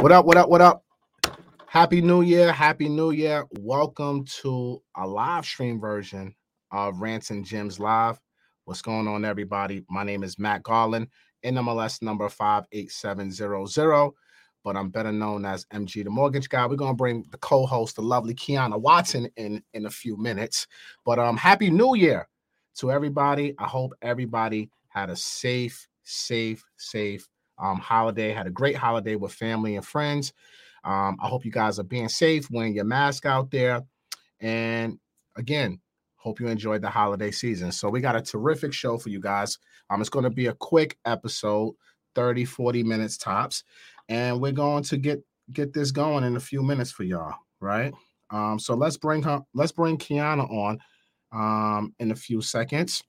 What up? What up? What up? Happy New Year. Happy New Year. Welcome to a live stream version of Rants and Gems Live. What's going on, everybody? My name is Matt Garland, NMLS number 58700, but I'm better known as MG the Mortgage Guy. We're going to bring the co host, the lovely Kiana Watson, in in a few minutes. But um, Happy New Year to everybody. I hope everybody had a safe, safe, safe um, holiday. Had a great holiday with family and friends. Um, I hope you guys are being safe, wearing your mask out there. And again, hope you enjoyed the holiday season. So we got a terrific show for you guys. Um, it's going to be a quick episode, 30, 40 minutes tops. And we're going to get get this going in a few minutes for y'all, right? Um, so let's bring her, let's bring Kiana on um in a few seconds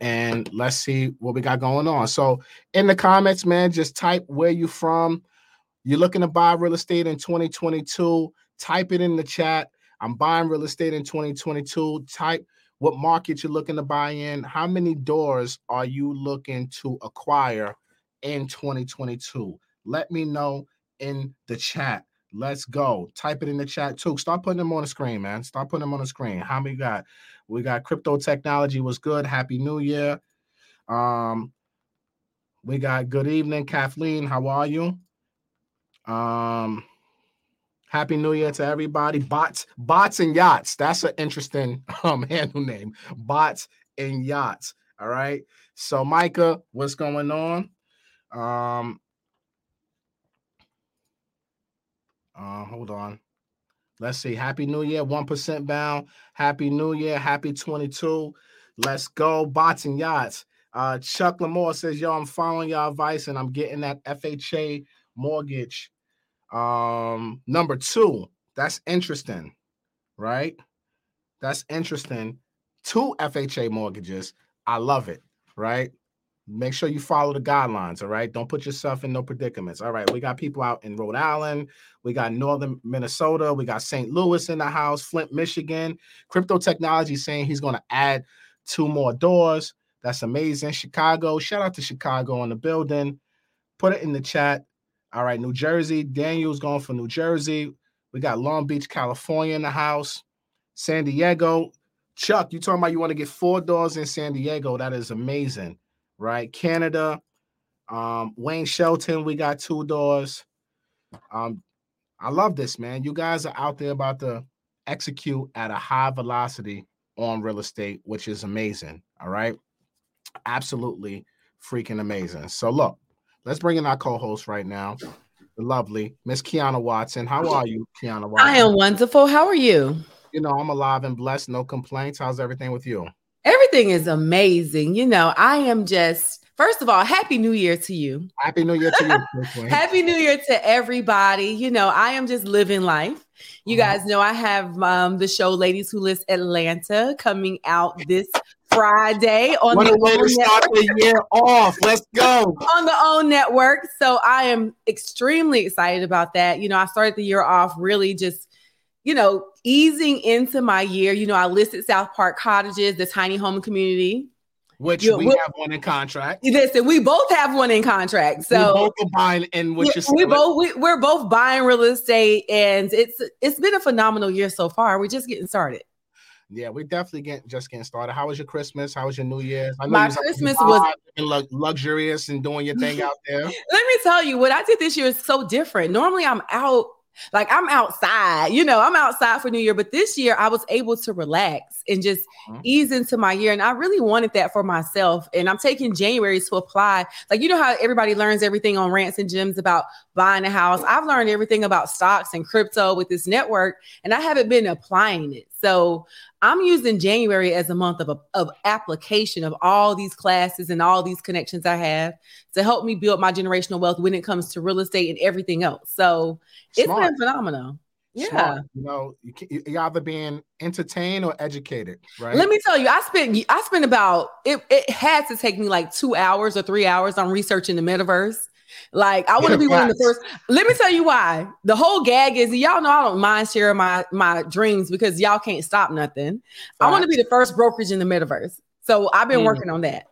and let's see what we got going on. So in the comments, man, just type where you from. You're looking to buy real estate in 2022. Type it in the chat. I'm buying real estate in 2022. Type what market you're looking to buy in. How many doors are you looking to acquire in 2022? Let me know in the chat. Let's go. Type it in the chat too. Start putting them on the screen, man. Start putting them on the screen. How many got? We got crypto technology was good. Happy New Year. Um, we got good evening, Kathleen. How are you? Um, Happy New Year to everybody. Bots, bots and yachts. That's an interesting um handle name. Bots and yachts. All right. So, Micah, what's going on? Um, uh, hold on. Let's see. Happy New Year. 1% bound. Happy New Year. Happy 22. Let's go. Bots and yachts. Uh, Chuck Lamore says, Yo, I'm following your advice and I'm getting that FHA mortgage. Um, number two. That's interesting, right? That's interesting. Two FHA mortgages. I love it, right? Make sure you follow the guidelines. All right. Don't put yourself in no predicaments. All right. We got people out in Rhode Island. We got northern Minnesota. We got St. Louis in the house, Flint, Michigan. Crypto Technology saying he's going to add two more doors. That's amazing. Chicago. Shout out to Chicago on the building. Put it in the chat. All right. New Jersey. Daniel's going for New Jersey. We got Long Beach, California in the house. San Diego. Chuck, you talking about you want to get four doors in San Diego? That is amazing, right? Canada, um, Wayne Shelton, we got two doors. Um, I love this, man. You guys are out there about to execute at a high velocity on real estate, which is amazing. All right. Absolutely freaking amazing. So, look, let's bring in our co host right now, the lovely Miss Kiana Watson. How are you, Kiana Watson? I am wonderful. How are you? You know, I'm alive and blessed, no complaints. How's everything with you? Everything is amazing. You know, I am just First of all, happy new year to you. Happy new year to you. happy new year to everybody. You know, I am just living life. You uh-huh. guys know I have um, the show Ladies Who List Atlanta coming out this Friday on what the way to start the year off. Let's go on the OWN network. So I am extremely excited about that. You know, I started the year off really just you know, easing into my year. You know, I listed South Park Cottages, the tiny home community which you, we have one in contract. Listen, we both have one in contract. So we both are buying in which is we both we, we're both buying real estate, and it's it's been a phenomenal year so far. We're just getting started. Yeah, we're definitely getting just getting started. How was your Christmas? How was your New Year's? Know My Christmas was luxurious and doing your thing out there. Let me tell you, what I did this year is so different. Normally, I'm out like I'm outside, you know, I'm outside for New Year, but this year I was able to relax and just mm-hmm. ease into my year. And I really wanted that for myself. And I'm taking January to apply. Like, you know how everybody learns everything on rants and gems about buying a house. I've learned everything about stocks and crypto with this network, and I haven't been applying it. So I'm using January as a month of, of application of all these classes and all these connections I have to help me build my generational wealth when it comes to real estate and everything else. So Smart. it's been phenomenal. Yeah. Smart. You know, you, either being entertained or educated, right? Let me tell you, I spent I spent about it, it had to take me like two hours or three hours on researching the metaverse. Like I want to be one of the first. Let me tell you why. The whole gag is y'all know I don't mind sharing my my dreams because y'all can't stop nothing. I want to be the first brokerage in the metaverse. So I've been mm. working on that.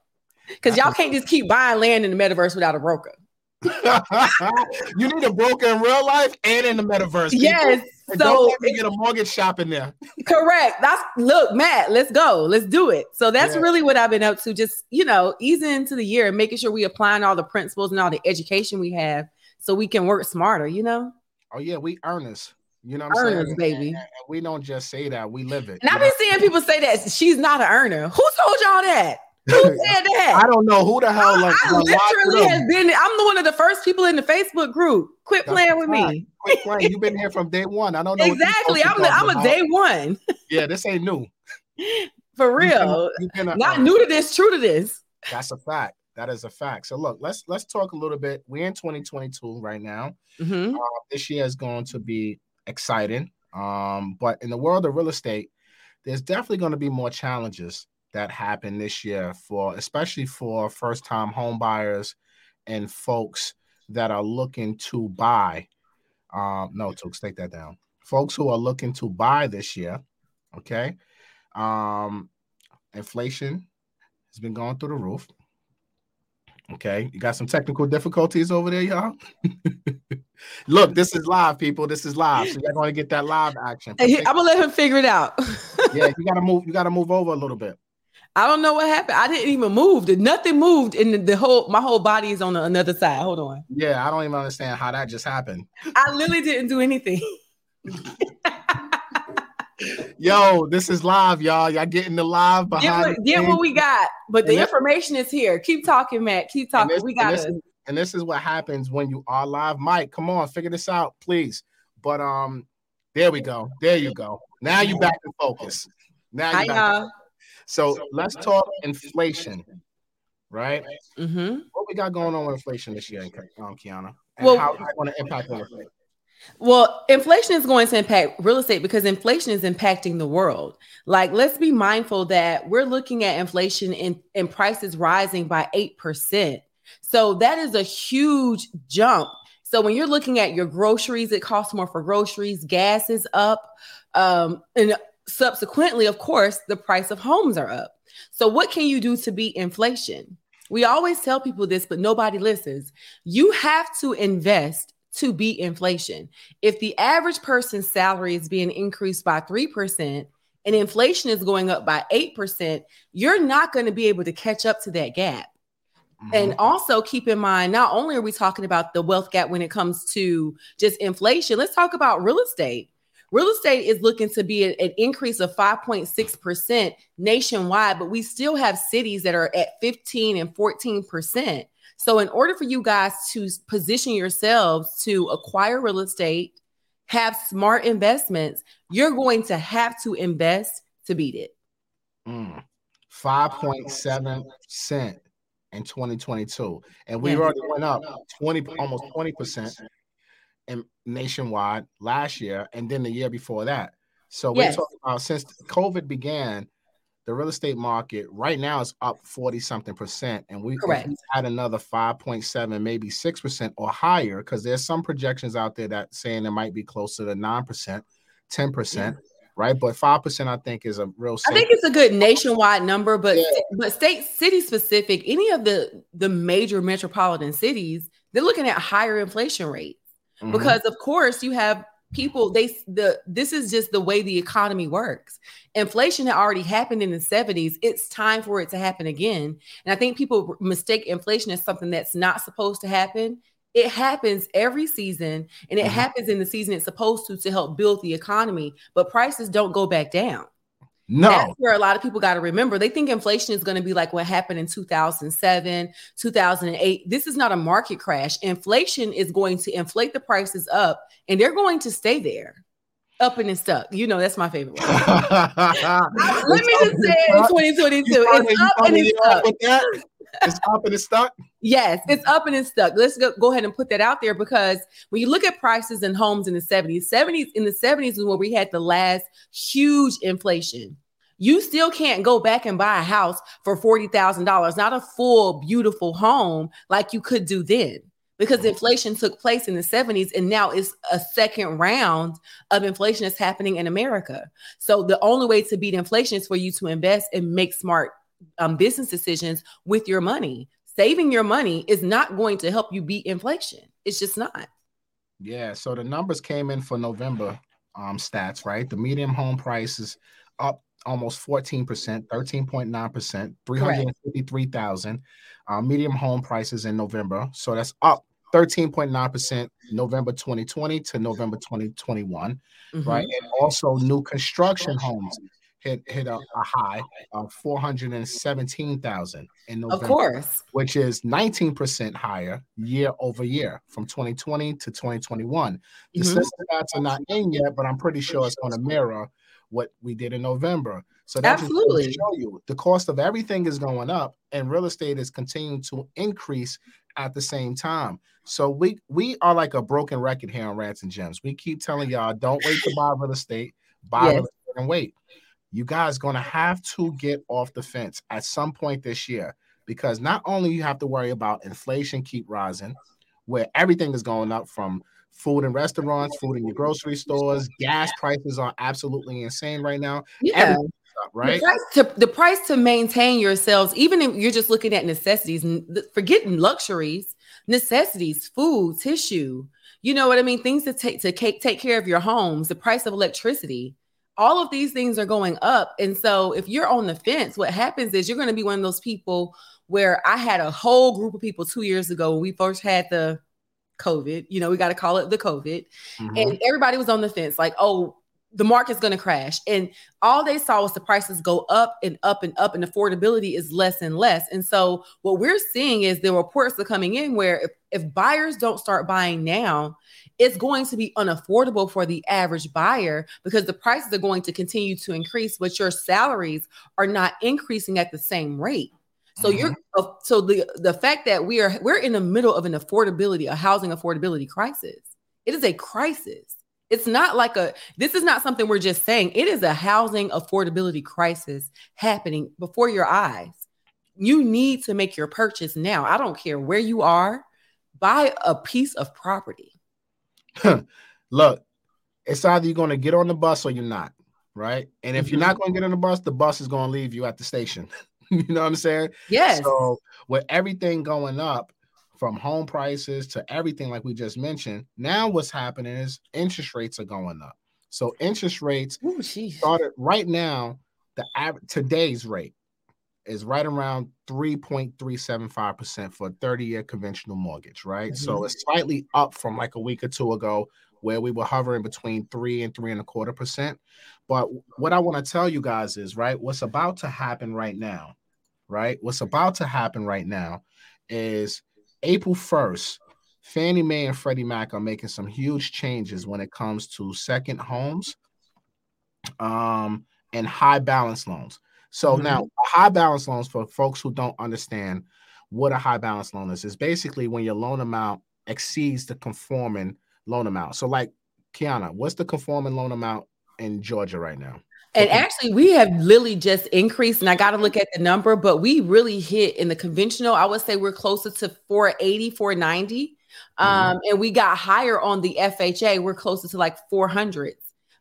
Because y'all can't just keep buying land in the metaverse without a broker. you need a broker in real life and in the metaverse. People. Yes. And so don't let me get a mortgage shop in there. correct. That's look, Matt, let's go. Let's do it. So that's yeah. really what I've been up to. Just, you know, easing into the year and making sure we applying all the principles and all the education we have so we can work smarter, you know? Oh, yeah, we earners. You know what I'm earners, saying? baby. And, and we don't just say that, we live it. And I've been seeing people say that she's not an earner. Who told y'all that? Who said that? I don't know who the hell. Like, I, literally have been. I'm the one of the first people in the Facebook group. Quit That's playing with fine. me. Quit playing. You've been here from day one. I don't know exactly. I'm. The, I'm a day one. yeah, this ain't new. For real. Been, you've been a, Not uh, new to this. True to this. That's a fact. That is a fact. So look, let's let's talk a little bit. We're in 2022 right now. Mm-hmm. Uh, this year is going to be exciting. Um, but in the world of real estate, there's definitely going to be more challenges that happened this year for especially for first time home buyers and folks that are looking to buy. Um, no, to take that down. Folks who are looking to buy this year, okay. Um, inflation has been going through the roof. Okay, you got some technical difficulties over there, y'all. Look, this is live, people. This is live, so you're going to get that live action. Hey, I'm gonna let him figure it out. yeah, you gotta move. You gotta move over a little bit. I don't know what happened. I didn't even move. Nothing moved, and the, the whole my whole body is on the, another side. Hold on. Yeah, I don't even understand how that just happened. I literally didn't do anything. Yo, this is live, y'all. Y'all getting the live behind. Get what, get what we got, but the information is here. Keep talking, Matt. Keep talking. This, we got it. And this is what happens when you are live. Mike, come on, figure this out, please. But um, there we go. There you go. Now you back in focus. Now you back. So let's talk inflation, right? Mm-hmm. What we got going on with inflation this year, um, Kiana? And well, how is it going to impact real estate? Well, inflation is going to impact real estate because inflation is impacting the world. Like, let's be mindful that we're looking at inflation and, and prices rising by 8%. So that is a huge jump. So when you're looking at your groceries, it costs more for groceries, gas is up. Um, and subsequently, of course, the price of homes are up. So, what can you do to beat inflation? We always tell people this, but nobody listens. You have to invest to beat inflation. If the average person's salary is being increased by 3%, and inflation is going up by 8%, you're not going to be able to catch up to that gap. Mm-hmm. And also keep in mind, not only are we talking about the wealth gap when it comes to just inflation, let's talk about real estate. Real estate is looking to be an increase of 5.6% nationwide, but we still have cities that are at 15 and 14%. So, in order for you guys to position yourselves to acquire real estate, have smart investments, you're going to have to invest to beat it. Mm. 5.7% in 2022. And we yeah. already went up 20, almost 20% in nationwide last year and then the year before that. So yes. we're talking about since COVID began, the real estate market right now is up 40 something percent and we, had another 5.7 maybe 6% or higher because there's some projections out there that saying it might be closer to 9% 10% yeah. right but 5% i think is a real i think it's a good nationwide number but yeah. but state city specific any of the the major metropolitan cities they're looking at higher inflation rates mm-hmm. because of course you have people they the this is just the way the economy works. Inflation had already happened in the 70s it's time for it to happen again. And i think people mistake inflation as something that's not supposed to happen. It happens every season and it mm-hmm. happens in the season it's supposed to to help build the economy but prices don't go back down no. That's where a lot of people got to remember. They think inflation is going to be like what happened in 2007, 2008. This is not a market crash. Inflation is going to inflate the prices up and they're going to stay there. Up and stuck. You know, that's my favorite one. Let me just say it in 2022. It's up and it's stuck. It's up and it's stuck. Yes, it's up and it's stuck. Let's go, go ahead and put that out there because when you look at prices and homes in the 70s, 70s in the 70s is where we had the last huge inflation. You still can't go back and buy a house for $40,000, not a full, beautiful home like you could do then because inflation took place in the 70s and now it's a second round of inflation that's happening in America. So the only way to beat inflation is for you to invest and make smart um, business decisions with your money. Saving your money is not going to help you beat inflation. It's just not. Yeah. So the numbers came in for November um, stats, right? The medium home prices up almost 14%, 13.9%, 353,000 uh, medium home prices in November. So that's up 13.9% November 2020 to November 2021, mm-hmm. right? And also new construction homes hit hit a, a high of 417,000 in November. Of course. Which is 19% higher year over year from 2020 to 2021. The mm-hmm. stats are not in yet, but I'm pretty sure it's going to mirror what we did in November. So that's absolutely show you the cost of everything is going up and real estate is continuing to increase at the same time. So we we are like a broken record here on Rants and Gems. We keep telling y'all don't wait to buy real estate, buy yes. real estate and wait. You guys gonna have to get off the fence at some point this year because not only you have to worry about inflation keep rising, where everything is going up from food in restaurants, food in your grocery stores, gas prices are absolutely insane right now. Yeah. right? The price, to, the price to maintain yourselves, even if you're just looking at necessities, forgetting luxuries, necessities, food, tissue, you know what I mean? Things to take to take, take care of your homes, the price of electricity, all of these things are going up. And so if you're on the fence, what happens is you're going to be one of those people where I had a whole group of people two years ago when we first had the COVID, you know, we got to call it the COVID. Mm-hmm. And everybody was on the fence, like, oh, the market's going to crash. And all they saw was the prices go up and up and up, and affordability is less and less. And so, what we're seeing is the reports are coming in where if, if buyers don't start buying now, it's going to be unaffordable for the average buyer because the prices are going to continue to increase, but your salaries are not increasing at the same rate. So mm-hmm. you're uh, so the the fact that we are we're in the middle of an affordability, a housing affordability crisis. It is a crisis. It's not like a this is not something we're just saying. It is a housing affordability crisis happening before your eyes. You need to make your purchase now. I don't care where you are. Buy a piece of property. Look, it's either you're going to get on the bus or you're not, right? And if mm-hmm. you're not going to get on the bus, the bus is going to leave you at the station. you know what I'm saying? Yes. So with everything going up from home prices to everything like we just mentioned, now what's happening is interest rates are going up. So interest rates Ooh, started right now. The average today's rate is right around 3.375% for a 30 year conventional mortgage, right? Mm-hmm. So it's slightly up from like a week or two ago where we were hovering between three and three and a quarter percent. But what I want to tell you guys is, right, what's about to happen right now, right? What's about to happen right now is April 1st, Fannie Mae and Freddie Mac are making some huge changes when it comes to second homes um, and high balance loans. So mm-hmm. now, high balance loans for folks who don't understand what a high balance loan is, is basically when your loan amount exceeds the conforming loan amount. So, like Kiana, what's the conforming loan amount in Georgia right now? And actually, we have literally just increased, and I got to look at the number, but we really hit in the conventional. I would say we're closer to 480, 490. Mm-hmm. Um, and we got higher on the FHA. We're closer to like 400s.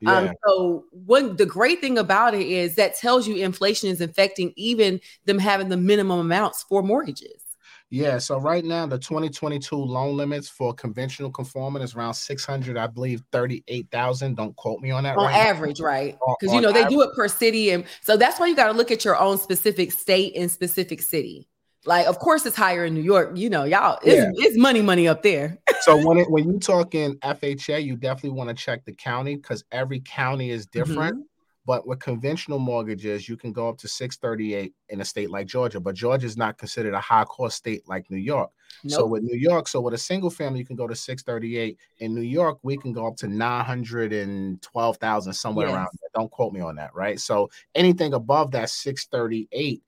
Um, yeah. Um, so one the great thing about it is that tells you inflation is affecting even them having the minimum amounts for mortgages. Yeah, so right now the 2022 loan limits for conventional conforming is around 600, I believe 38,000. Don't quote me on that. On right average, now. right? Because you know they average. do it per city, and so that's why you got to look at your own specific state and specific city. Like, of course, it's higher in New York. You know, y'all, it's, yeah. it's money, money up there. so when it, when you talk in FHA, you definitely want to check the county because every county is different. Mm-hmm. But with conventional mortgages, you can go up to 638 in a state like Georgia, but Georgia is not considered a high cost state like New York. Nope. So with New York, so with a single family, you can go to 638. In New York, we can go up to 912,000 somewhere yes. around there. Don't quote me on that, right? So anything above that 638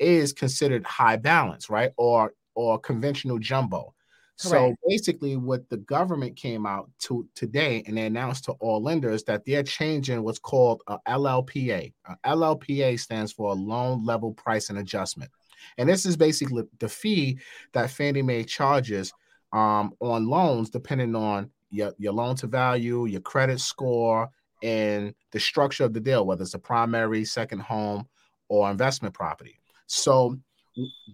is considered high balance, right? Or or conventional jumbo. Correct. So basically, what the government came out to today and they announced to all lenders that they're changing what's called a LLPA. A LLPA stands for a loan level pricing adjustment. And this is basically the fee that Fannie Mae charges um, on loans, depending on your, your loan to value, your credit score, and the structure of the deal, whether it's a primary, second home, or investment property. So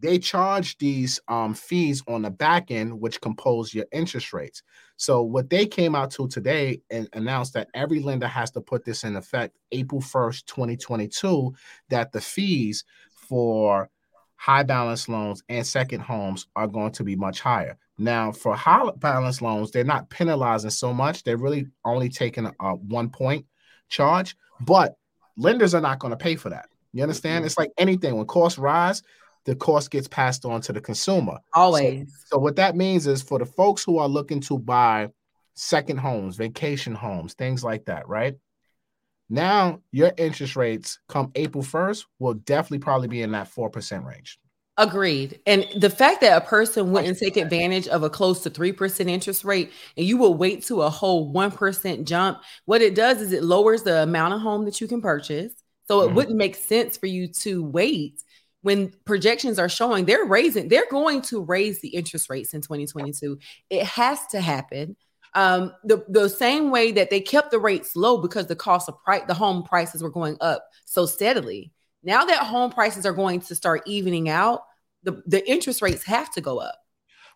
they charge these um, fees on the back end, which compose your interest rates. So what they came out to today and announced that every lender has to put this in effect April 1st, 2022, that the fees for high balance loans and second homes are going to be much higher. Now, for high balance loans, they're not penalizing so much. They're really only taking a one point charge, but lenders are not going to pay for that. You understand? Mm-hmm. It's like anything when costs rise, the cost gets passed on to the consumer. Always. So, so, what that means is for the folks who are looking to buy second homes, vacation homes, things like that, right? Now your interest rates come April 1st will definitely probably be in that 4% range. Agreed. And the fact that a person wouldn't take advantage of a close to 3% interest rate and you will wait to a whole 1% jump, what it does is it lowers the amount of home that you can purchase. So it mm-hmm. wouldn't make sense for you to wait when projections are showing they're raising, they're going to raise the interest rates in 2022. It has to happen. Um, the, the same way that they kept the rates low because the cost of price, the home prices were going up so steadily. Now that home prices are going to start evening out, the, the interest rates have to go up.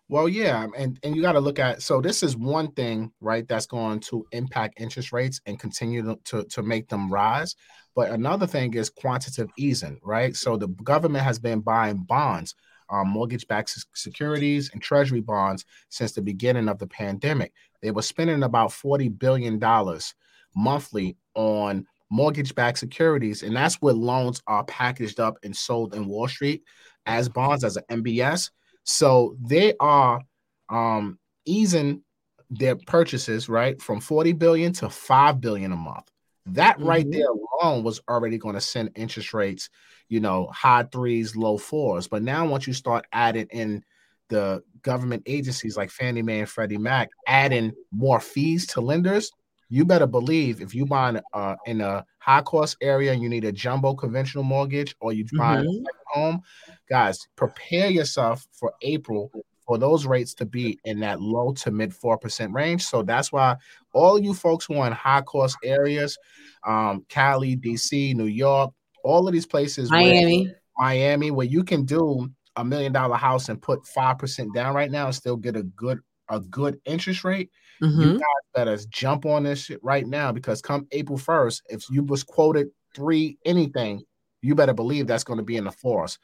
Well, yeah, and and you got to look at so this is one thing, right? That's going to impact interest rates and continue to, to, to make them rise. But another thing is quantitative easing, right? So the government has been buying bonds, um, mortgage-backed securities, and treasury bonds since the beginning of the pandemic. They were spending about forty billion dollars monthly on mortgage-backed securities, and that's where loans are packaged up and sold in Wall Street as bonds as an MBS so they are um, easing their purchases right from 40 billion to 5 billion a month. That mm-hmm. right there alone was already going to send interest rates, you know, high threes, low fours. But now once you start adding in the government agencies like Fannie Mae and Freddie Mac, adding more fees to lenders, you better believe if you buy uh, in a high cost area and you need a jumbo conventional mortgage or you buy mm-hmm. a home, guys, prepare yourself for April for those rates to be in that low to mid 4% range. So that's why all you folks who are in high cost areas, um, Cali, DC, New York, all of these places, Miami, where, Miami, where you can do a million dollar house and put 5% down right now and still get a good a good interest rate, mm-hmm. you guys better jump on this shit right now because come April 1st, if you was quoted three anything, you better believe that's going to be in the force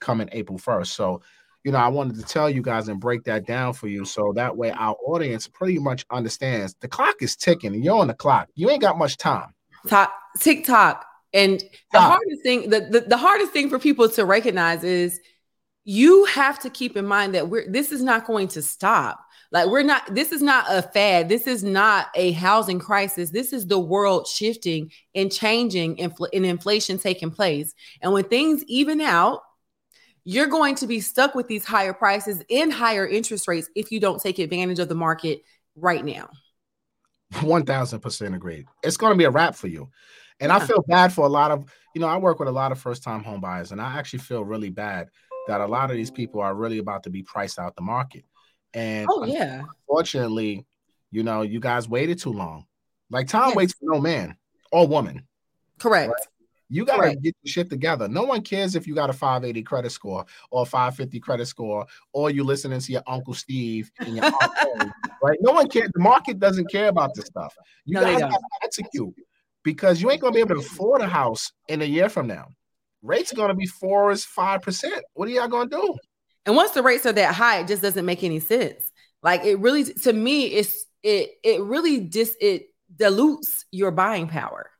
coming April 1st. So, you know, I wanted to tell you guys and break that down for you so that way our audience pretty much understands the clock is ticking and you're on the clock. You ain't got much time. Talk, TikTok. And the hardest thing, the, the, the hardest thing for people to recognize is you have to keep in mind that we're this is not going to stop. Like we're not this is not a fad. This is not a housing crisis. This is the world shifting and changing infl- and inflation taking place. And when things even out, you're going to be stuck with these higher prices and higher interest rates if you don't take advantage of the market right now. 1000% agreed. It's going to be a wrap for you. And yeah. I feel bad for a lot of, you know, I work with a lot of first time home buyers, and I actually feel really bad that a lot of these people are really about to be priced out the market. And oh, yeah. Unfortunately, you know, you guys waited too long. Like time yes. waits for no man or woman. Correct. Right? You got to get your shit together. No one cares if you got a 580 credit score or a 550 credit score, or you listening to your Uncle Steve and your Uncle, right? No one cares. The market doesn't care about this stuff. You no, guys got to execute because you ain't gonna be able to afford a house in a year from now. Rates are gonna be four is five percent. What are y'all gonna do? And once the rates are that high, it just doesn't make any sense. Like it really, to me, it's it it really just it dilutes your buying power.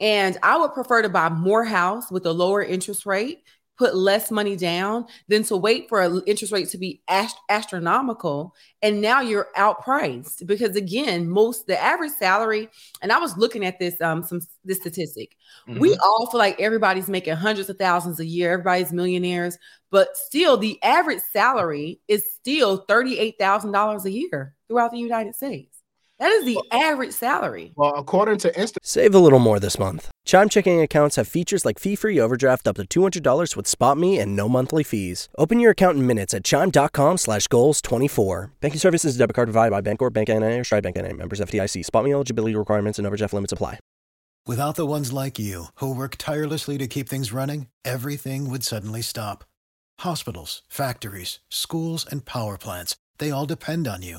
And I would prefer to buy more house with a lower interest rate put less money down than to wait for an interest rate to be ast- astronomical. And now you're outpriced because again most the average salary and i was looking at this um some this statistic. Mm-hmm. we all feel like everybody's making hundreds of thousands a year. Everybody's millionaires. But still the average salary is still $38000 a year throughout the united states that is the average salary. Well, according to Insta, save a little more this month. Chime checking accounts have features like fee-free overdraft up to $200 with SpotMe and no monthly fees. Open your account in minutes at chime.com slash goals 24. Banking services debit card provided by Bancorp, Bank NA, or Stride Bank NA. Members of FDIC. SpotMe eligibility requirements and overdraft limits apply. Without the ones like you, who work tirelessly to keep things running, everything would suddenly stop. Hospitals, factories, schools, and power plants, they all depend on you.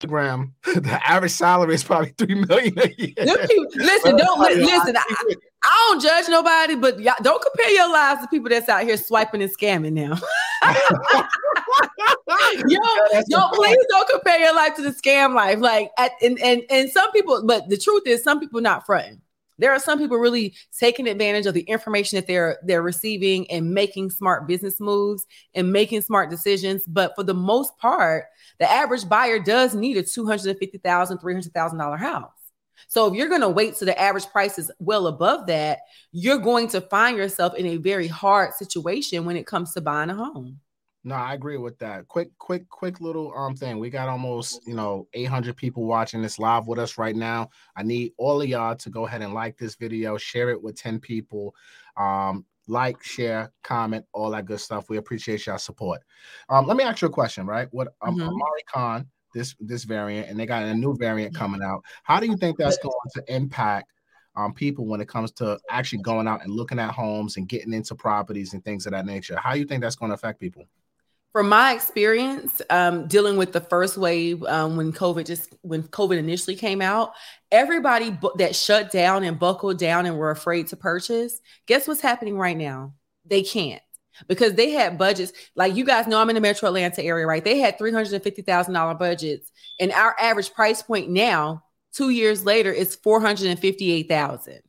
Instagram, the average salary is probably three million a year. Listen, don't listen. I, I don't judge nobody, but y'all, don't compare your lives to people that's out here swiping and scamming now. yo, yo, please don't compare your life to the scam life. Like, at, and and and some people, but the truth is, some people not fronting. There are some people really taking advantage of the information that they're they're receiving and making smart business moves and making smart decisions. But for the most part, the average buyer does need a two hundred fifty thousand, three hundred thousand dollar house. So if you're going to wait till the average price is well above that, you're going to find yourself in a very hard situation when it comes to buying a home. No, I agree with that. Quick, quick, quick little um thing. We got almost, you know, 800 people watching this live with us right now. I need all of y'all to go ahead and like this video, share it with 10 people. Um, like, share, comment, all that good stuff. We appreciate y'all support. Um, let me ask you a question, right? What um, mm-hmm. Omari Khan this this variant, and they got a new variant coming out. How do you think that's going to impact um, people when it comes to actually going out and looking at homes and getting into properties and things of that nature? How do you think that's going to affect people? From my experience, um, dealing with the first wave um, when COVID just when COVID initially came out, everybody bu- that shut down and buckled down and were afraid to purchase. Guess what's happening right now? They can't because they had budgets like you guys know I'm in the metro Atlanta area, right? They had $350,000 budgets and our average price point now 2 years later is 458,000.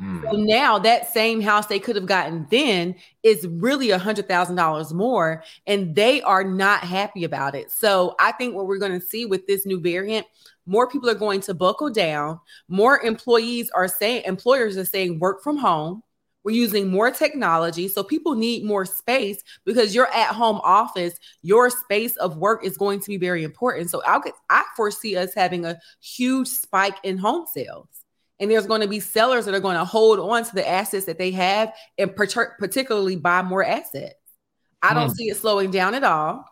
Mm. So now that same house they could have gotten then is really a hundred thousand dollars more, and they are not happy about it. So I think what we're going to see with this new variant, more people are going to buckle down. More employees are saying, employers are saying, work from home. We're using more technology. So people need more space because your at home office, your space of work is going to be very important. So I, could, I foresee us having a huge spike in home sales. And there's going to be sellers that are going to hold on to the assets that they have and particularly buy more assets. I don't mm. see it slowing down at all.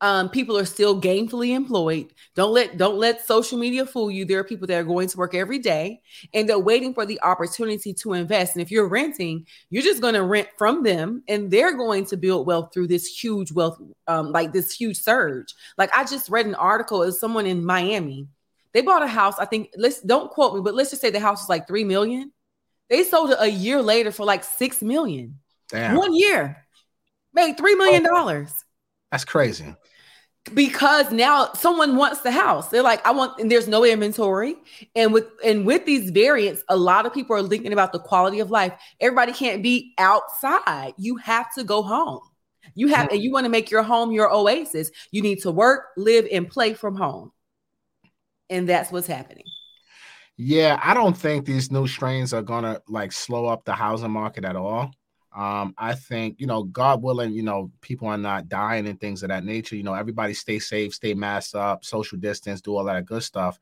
Um, people are still gainfully employed. Don't let don't let social media fool you. There are people that are going to work every day and they're waiting for the opportunity to invest. And if you're renting, you're just going to rent from them, and they're going to build wealth through this huge wealth, um, like this huge surge. Like I just read an article of someone in Miami. They bought a house. I think let's don't quote me, but let's just say the house was like three million. They sold it a year later for like six million. Damn. One year made three million oh. dollars. That's crazy because now someone wants the house. They're like, I want, and there's no inventory. And with and with these variants, a lot of people are thinking about the quality of life. Everybody can't be outside. You have to go home. You have, and you want to make your home your oasis. You need to work, live, and play from home. And that's what's happening. Yeah, I don't think these new strains are gonna like slow up the housing market at all. Um, I think, you know, God willing, you know, people are not dying and things of that nature. You know, everybody stay safe, stay masked up, social distance, do all that good stuff.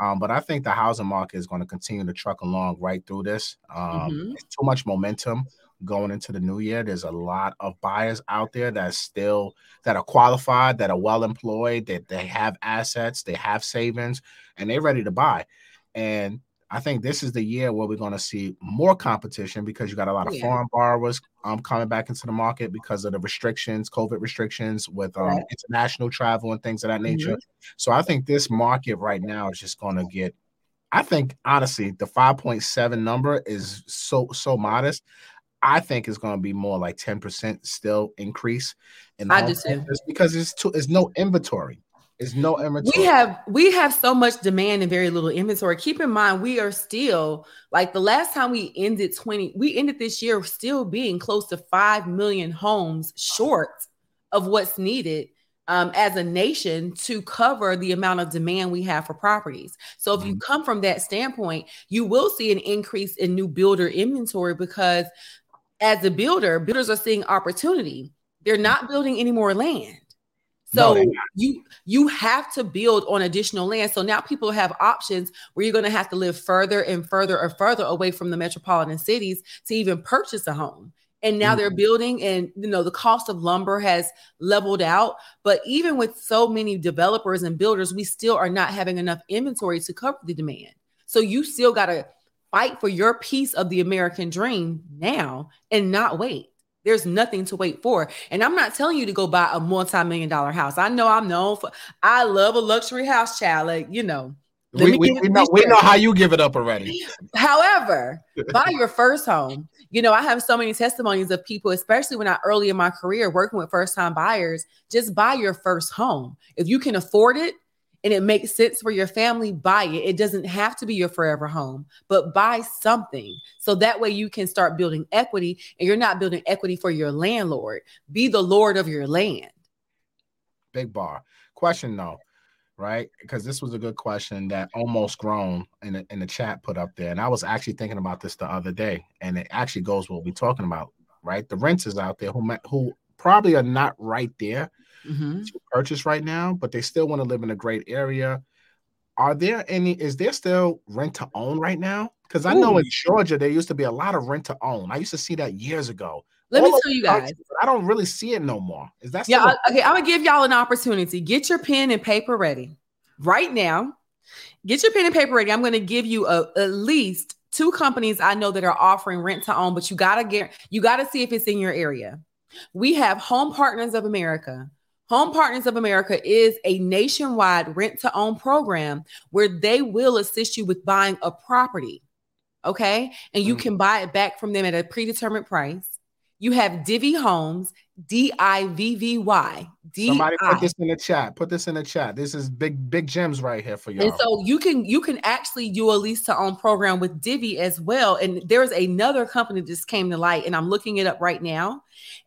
Um, but I think the housing market is going to continue to truck along right through this. Um, mm-hmm. too much momentum going into the new year. There's a lot of buyers out there that still that are qualified, that are well employed, that they have assets, they have savings, and they're ready to buy. And I think this is the year where we're going to see more competition because you got a lot of yeah. foreign borrowers um, coming back into the market because of the restrictions, COVID restrictions with um, right. international travel and things of that nature. Mm-hmm. So I think this market right now is just going to get. I think honestly, the 5.7 number is so so modest. I think it's going to be more like 10% still increase in I just because it's too, it's no inventory. It's no inventory. We have we have so much demand and very little inventory. Keep in mind, we are still like the last time we ended 20, we ended this year still being close to 5 million homes short of what's needed um, as a nation to cover the amount of demand we have for properties. So if you mm-hmm. come from that standpoint, you will see an increase in new builder inventory because as a builder, builders are seeing opportunity. They're not building any more land. So no, you you have to build on additional land. So now people have options where you're going to have to live further and further or further away from the metropolitan cities to even purchase a home. And now mm-hmm. they're building and you know the cost of lumber has leveled out, but even with so many developers and builders, we still are not having enough inventory to cover the demand. So you still got to fight for your piece of the American dream now and not wait. There's nothing to wait for. And I'm not telling you to go buy a multi-million dollar house. I know I'm known for I love a luxury house, child. Like, you know. We, we, we know, we know how you give it up already. However, buy your first home. You know, I have so many testimonies of people, especially when I early in my career working with first time buyers, just buy your first home. If you can afford it, and it makes sense for your family, buy it. It doesn't have to be your forever home, but buy something. So that way you can start building equity and you're not building equity for your landlord. Be the lord of your land. Big bar. Question though, right? Because this was a good question that almost grown in the, in the chat put up there. And I was actually thinking about this the other day, and it actually goes what we're talking about, right? The renters out there who who probably are not right there mm-hmm. to purchase right now, but they still want to live in a great area. Are there any? Is there still rent to own right now? Because I Ooh. know in Georgia there used to be a lot of rent to own. I used to see that years ago. Let All me tell you guys. I don't really see it no more. Is that yeah? okay, I'm gonna give y'all an opportunity. Get your pen and paper ready right now. Get your pen and paper ready. I'm gonna give you a, at least two companies I know that are offering rent to own, but you gotta get you gotta see if it's in your area. We have Home Partners of America. Home Partners of America is a nationwide rent to own program where they will assist you with buying a property. Okay. And you mm-hmm. can buy it back from them at a predetermined price. You have Divvy Homes, D I V V Y. Somebody put this in the chat. Put this in the chat. This is big, big gems right here for you. And so you can you can actually do a lease to own program with Divvy as well. And there's another company that just came to light, and I'm looking it up right now.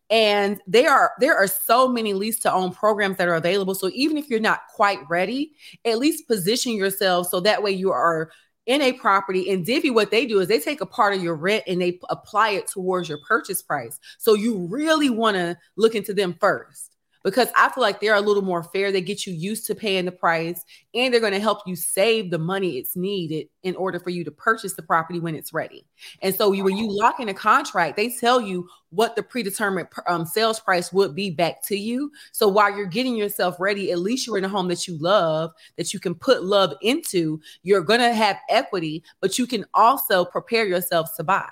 And there are there are so many lease to own programs that are available. So even if you're not quite ready, at least position yourself so that way you are in a property. And Divvy, what they do is they take a part of your rent and they apply it towards your purchase price. So you really want to look into them first. Because I feel like they're a little more fair. They get you used to paying the price and they're going to help you save the money it's needed in order for you to purchase the property when it's ready. And so you, when you lock in a contract, they tell you what the predetermined um, sales price would be back to you. So while you're getting yourself ready, at least you're in a home that you love, that you can put love into. You're going to have equity, but you can also prepare yourself to buy.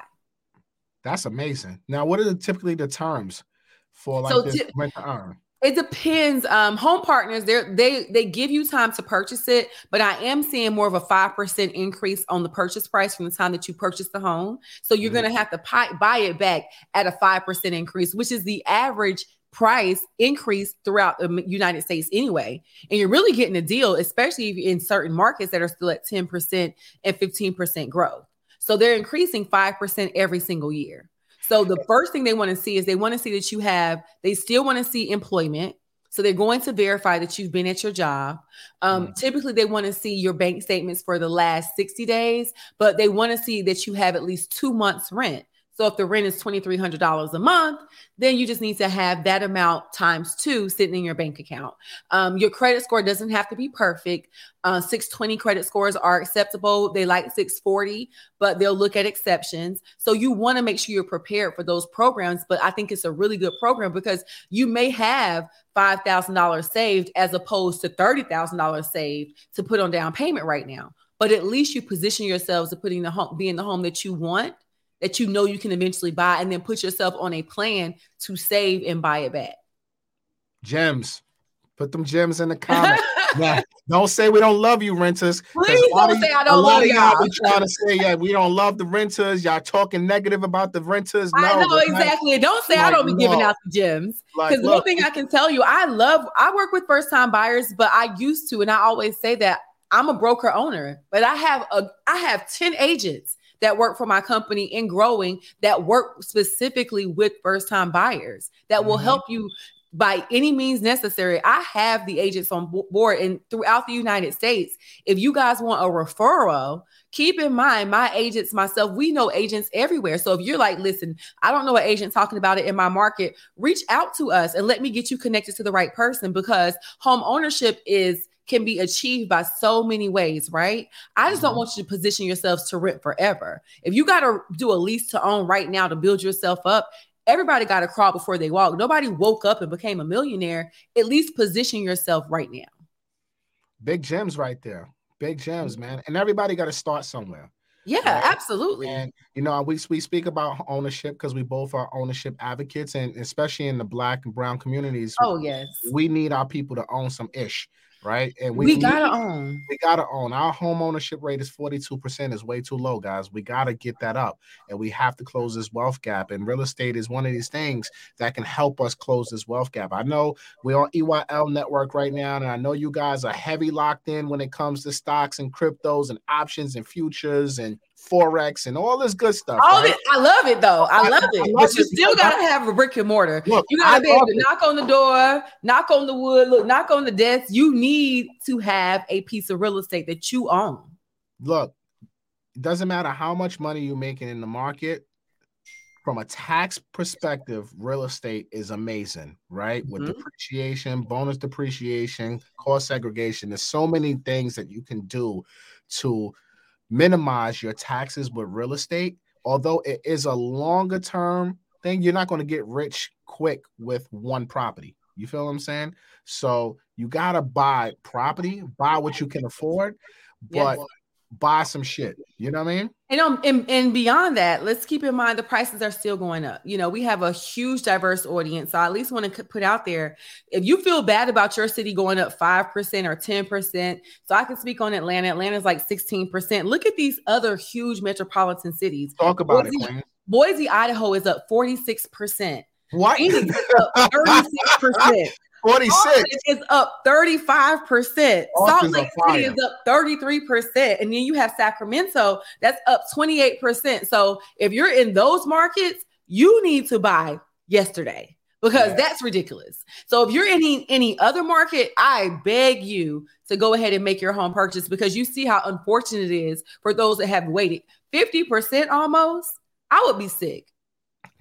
That's amazing. Now, what are the, typically the terms for like so this t- rent to earn? It depends. Um, home partners, they they they give you time to purchase it, but I am seeing more of a five percent increase on the purchase price from the time that you purchase the home. So you're mm-hmm. going to have to pi- buy it back at a five percent increase, which is the average price increase throughout the United States anyway. And you're really getting a deal, especially if you're in certain markets that are still at 10% and 15% growth. So they're increasing 5% every single year. So the first thing they want to see is they want to see that you have, they still want to see employment. So they're going to verify that you've been at your job. Um, mm Typically, they want to see your bank statements for the last 60 days, but they want to see that you have at least two months' rent. So if the rent is $2,300 a month, then you just need to have that amount times two sitting in your bank account. Um, your credit score doesn't have to be perfect. Uh, 620 credit scores are acceptable. They like 640, but they'll look at exceptions. So you want to make sure you're prepared for those programs. But I think it's a really good program because you may have $5,000 saved as opposed to $30,000 saved to put on down payment right now. But at least you position yourselves to putting the home, being the home that you want that you know you can eventually buy and then put yourself on a plan to save and buy it back. Gems. Put them gems in the comments. Don't say we don't love you, renters. Please don't say I don't love y'all. Be trying to say, yeah, we don't love the renters. Y'all talking negative about the renters. No, I know exactly. Don't say like, I don't be no. giving out the gems. Because like, one thing I can tell you, I love, I work with first time buyers, but I used to, and I always say that I'm a broker owner, but I have a, I have 10 agents that work for my company in growing that work specifically with first time buyers that will mm-hmm. help you by any means necessary. I have the agents on board and throughout the United States. If you guys want a referral, keep in mind my agents, myself, we know agents everywhere. So if you're like, listen, I don't know an agent talking about it in my market, reach out to us and let me get you connected to the right person because home ownership is can be achieved by so many ways, right? I just don't mm-hmm. want you to position yourselves to rent forever. If you got to do a lease to own right now to build yourself up, everybody got to crawl before they walk. Nobody woke up and became a millionaire. At least position yourself right now. Big gems right there. Big gems, mm-hmm. man. And everybody got to start somewhere. Yeah, right? absolutely. And you know, we we speak about ownership because we both are ownership advocates, and especially in the black and brown communities. Oh yes, we need our people to own some ish right? And we, we gotta own. We gotta own. Our home ownership rate is 42%, is way too low, guys. We gotta get that up. And we have to close this wealth gap. And real estate is one of these things that can help us close this wealth gap. I know we're on EYL network right now, and I know you guys are heavy locked in when it comes to stocks and cryptos and options and futures and forex and all this good stuff. All right? I love it though. I love it. I love but you still gotta have a brick and mortar. Look, you gotta I be able to it. knock on the door, knock on the wood, look, knock on the desk. You need to have a piece of real estate that you own. Look, it doesn't matter how much money you're making in the market. From a tax perspective, real estate is amazing, right? Mm-hmm. With depreciation, bonus depreciation, cost segregation, there's so many things that you can do to minimize your taxes with real estate. Although it is a longer term thing, you're not going to get rich quick with one property. You feel what I'm saying? So you got to buy property, buy what you can afford, but yes buy some shit. You know what I mean? And, um, and and beyond that, let's keep in mind the prices are still going up. You know, we have a huge diverse audience. So I at least want to put out there if you feel bad about your city going up 5% or 10%. So I can speak on Atlanta. Atlanta's like 16%. Look at these other huge metropolitan cities. Talk about Boise, it, Queen. Boise, Idaho is up 46%. What? Phoenix up 36%. 46 is up 35%. Salt Lake City is up 33%. And then you have Sacramento that's up 28%. So if you're in those markets, you need to buy yesterday because yeah. that's ridiculous. So if you're in any, any other market, I beg you to go ahead and make your home purchase because you see how unfortunate it is for those that have waited 50% almost. I would be sick.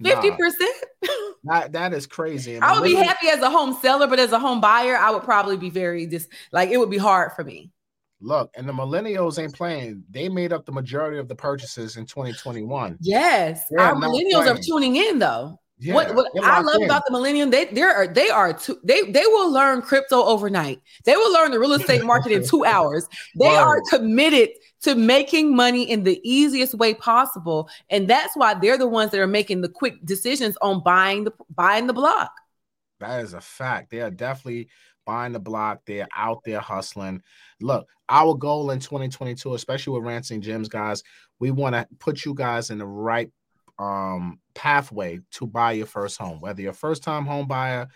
Fifty percent. That that is crazy. I would be happy as a home seller, but as a home buyer, I would probably be very just like it would be hard for me. Look, and the millennials ain't playing. They made up the majority of the purchases in 2021. Yes, They're our millennials playing. are tuning in though. Yeah, what what I love in. about the millennium, they they are they are too, they they will learn crypto overnight. They will learn the real estate market in two hours. They are committed to making money in the easiest way possible, and that's why they're the ones that are making the quick decisions on buying the buying the block. That is a fact. They are definitely buying the block. They're out there hustling. Look, our goal in 2022, especially with Rants and Gems, guys, we want to put you guys in the right um, pathway to buy your first home. Whether you're a first time home buyer,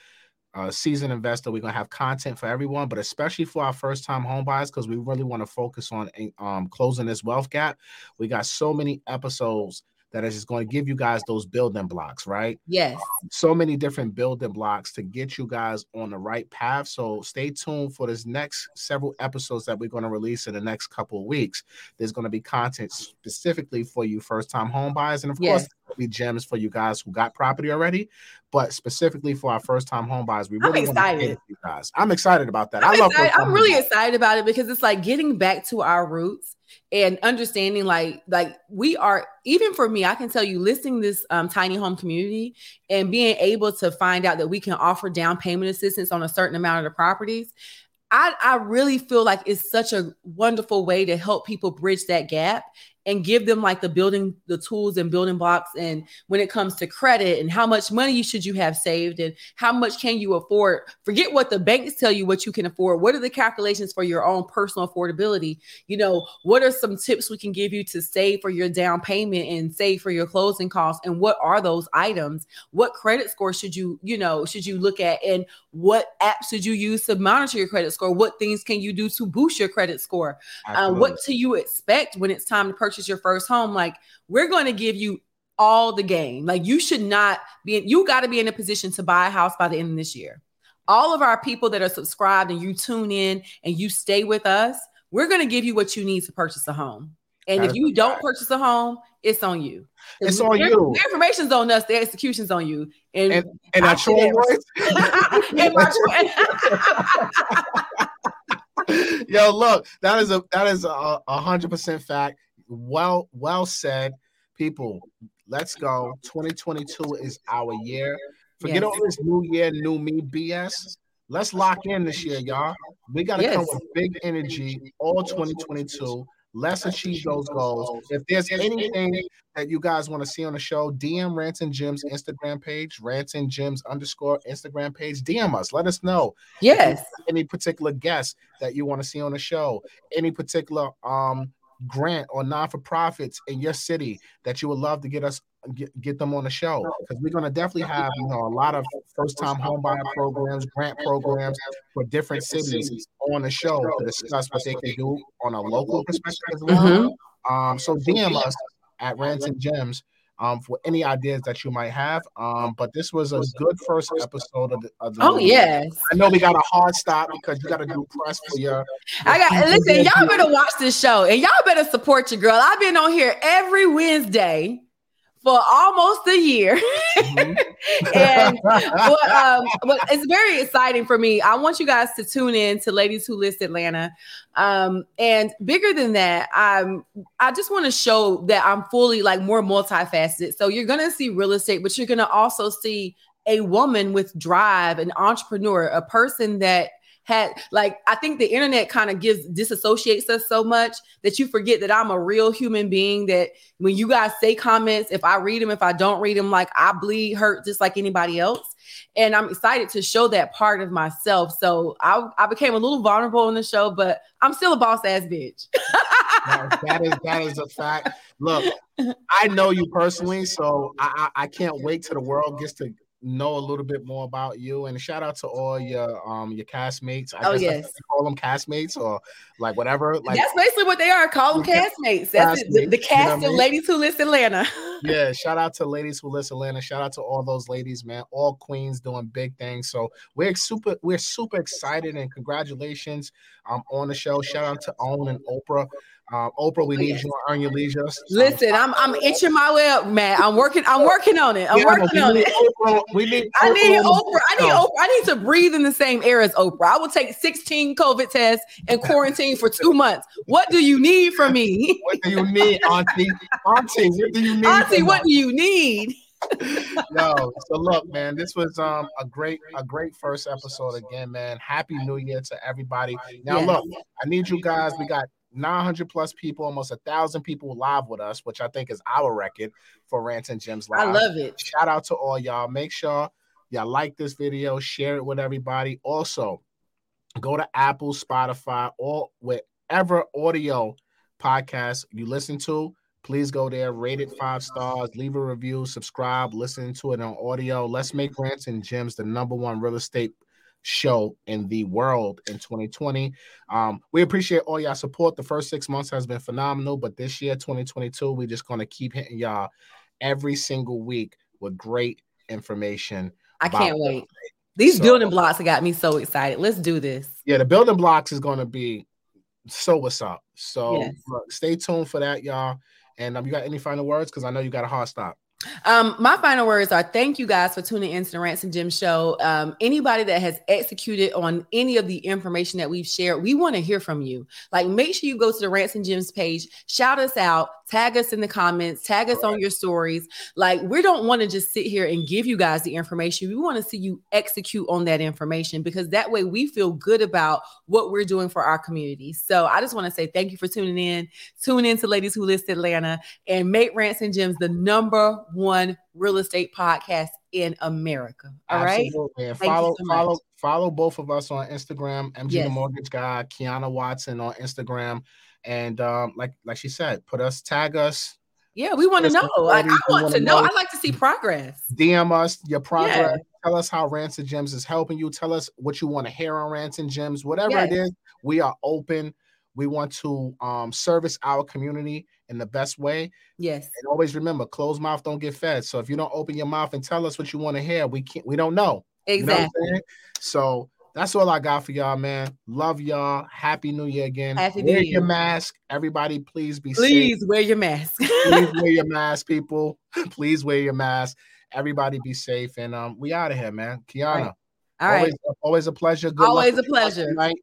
a seasoned investor, we're gonna have content for everyone, but especially for our first time home buyers, because we really want to focus on um, closing this wealth gap. We got so many episodes that is just going to give you guys those building blocks, right? Yes. So many different building blocks to get you guys on the right path. So stay tuned for this next several episodes that we're going to release in the next couple of weeks. There's going to be content specifically for you first time home buyers. And of yes. course, be gems for you guys who got property already, but specifically for our first time home buyers, we really I'm excited. you guys. I'm excited about that. I'm i love. I'm really excited about it because it's like getting back to our roots and understanding like like we are even for me i can tell you listing this um, tiny home community and being able to find out that we can offer down payment assistance on a certain amount of the properties I, I really feel like it's such a wonderful way to help people bridge that gap and give them like the building the tools and building blocks and when it comes to credit and how much money should you have saved and how much can you afford forget what the banks tell you what you can afford. What are the calculations for your own personal affordability? You know what are some tips we can give you to save for your down payment and save for your closing costs? And what are those items? What credit score should you you know should you look at? And what apps should you use to monitor your credit score? What things can you do to boost your credit score? Uh, what do you expect when it's time to purchase purchase your first home, like we're going to give you all the game. Like you should not be, in, you got to be in a position to buy a house by the end of this year. All of our people that are subscribed and you tune in and you stay with us, we're going to give you what you need to purchase a home. And if you don't purchase a home, it's on you. It's on you. The information's on us. The execution's on you. And and, and I, I Yo, look, that is a that is a hundred percent fact well, well said. People, let's go. 2022 is our year. Forget yes. all this new year, new me BS. Let's lock in this year, y'all. We got to yes. come with big energy all 2022. Let's achieve those goals. If there's anything that you guys want to see on the show, DM Rants and Gems Instagram page, Rants and Gems underscore Instagram page. DM us. Let us know. Yes. Any particular guests that you want to see on the show, any particular um grant or non for profits in your city that you would love to get us get, get them on the show. Because we're going to definitely have you know a lot of first time home buyer programs grant programs for different cities on the show to discuss what they can do on a local perspective as well. Mm-hmm. um so dm us at Rants and Gems um, for any ideas that you might have. Um, but this was a good first episode of the. Of the oh movie. yes, I know we got a hard stop because you got to do press for your. your I got listen. Y'all better watch this show and y'all better support your girl. I've been on here every Wednesday for almost a year. Mm-hmm. and what, um, what, it's very exciting for me. I want you guys to tune in to Ladies Who List Atlanta. Um, and bigger than that, I'm I just want to show that I'm fully like more multifaceted. So you're gonna see real estate, but you're gonna also see a woman with drive, an entrepreneur, a person that had like I think the internet kind of gives disassociates us so much that you forget that I'm a real human being. That when you guys say comments, if I read them, if I don't read them, like I bleed, hurt just like anybody else. And I'm excited to show that part of myself. So I, I became a little vulnerable in the show, but I'm still a boss ass bitch. that is that is a fact. Look, I know you personally, so I, I, I can't wait till the world gets to know a little bit more about you. And shout out to all your um your castmates. I oh yes, call them castmates or like whatever. Like that's basically what they are. Call them castmates. That's castmates, the, the, cast you know of I mean? ladies who list Atlanta. yeah, shout out to ladies who list Atlanta. Shout out to all those ladies, man. All queens doing big things. So we're super, we're super excited and congratulations um on the show. Shout out to Own and Oprah. Um, Oprah, we need you on Your Leisure. Listen, I'm I'm itching my way up, man. I'm working. I'm working on it. I'm Yeah, working on it. Oprah, we need. I need the Oprah. I need. Oprah. I need to breathe in the same air as Oprah. I will take 16 COVID tests and quarantine for two months. What do you need from me? What do you need, Auntie? Auntie, what do you need? Auntie, what do you need? Yo, so look, man, this was um a great a great first episode again, man. Happy New Year to everybody. Now Yes. look, I need you guys. We got 900 plus people, almost a thousand people live with us, which I think is our record for Rants and Gems live. I love it. Shout out to all y'all. Make sure y'all like this video, share it with everybody. Also, go to Apple, Spotify, or wherever audio podcast you listen to. Please go there, rate it five stars, leave a review, subscribe, listen to it on audio. Let's make Rants and Gems the number one real estate show in the world in 2020. Um, we appreciate all y'all support. The first six months has been phenomenal, but this year, 2022, we're just gonna keep hitting y'all every single week with great information. I can't wait. These So- building blocks have got me so excited. Let's do this. Yeah, the building blocks is gonna be so what's up. So Yes. look, stay tuned for that, y'all. And um, you got any final words? Because I know you got a hard stop. Um, my final words are thank you guys for tuning into the Rants and Gems show. Um, anybody that has executed on any of the information that we've shared, we want to hear from you. Like, make sure you go to the Rants and Gems page, shout us out, tag us in the comments, tag us on your stories. Like, we don't want to just sit here and give you guys the information. We want to see you execute on that information because that way we feel good about what we're doing for our community. So I just want to say thank you for tuning in. Tune in to Ladies Who List Atlanta and make Rants and Gems the number one real estate podcast in America. All right. Absolutely. And Thank follow, so much. follow, follow both of us on Instagram, MG the Mortgage Guy, Kiana Watson on Instagram. And um, like like she said, put us, tag us, Yeah, we want to know. Like, I want wanna know. know. I like to see progress. DM us your progress. Yeah. Tell us how Rants and Gems is helping you. Tell us what you want to hear on Rants and Gems. Whatever it Yes. is, we are open. We want to um, service our community in the best way. Yes. And always remember, closed mouth don't get fed. So if you don't open your mouth and tell us what you want to hear, we can't. We don't know. You know Exactly. So that's all I got for y'all, man. Love y'all. Happy New Year again. Happy New wear Year. your mask. Everybody, please be safe. Please safe. wear your mask. Please wear your mask, people. Please wear your mask. Everybody be safe. And um, we out of here, man. Kiana. All right. Always, always a pleasure. Good Always a pleasure. Tonight.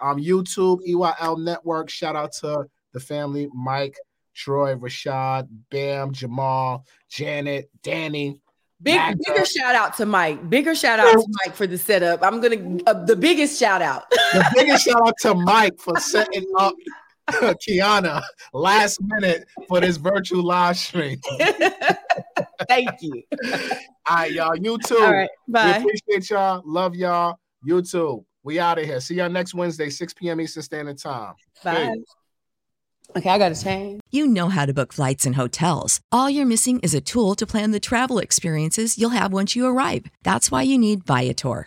Um, YouTube, EYL Network. Shout out to the family, Mike, Troy, Rashad, Bam, Jamal, Janet, Danny. Big, Magda. bigger shout out to Mike. Bigger shout out to Mike for the setup. I'm gonna uh, the biggest shout out. The biggest shout out to Mike for setting up Kiana last minute for this virtual live stream. Thank you. All right, y'all. YouTube. All right. We appreciate y'all. Love y'all. YouTube. We out of here. See y'all next Wednesday, 6 p.m. Eastern Standard Time. Bye. Okay, I got to change. You know how to book flights and hotels. All you're missing is a tool to plan the travel experiences you'll have once you arrive. That's why you need Viator.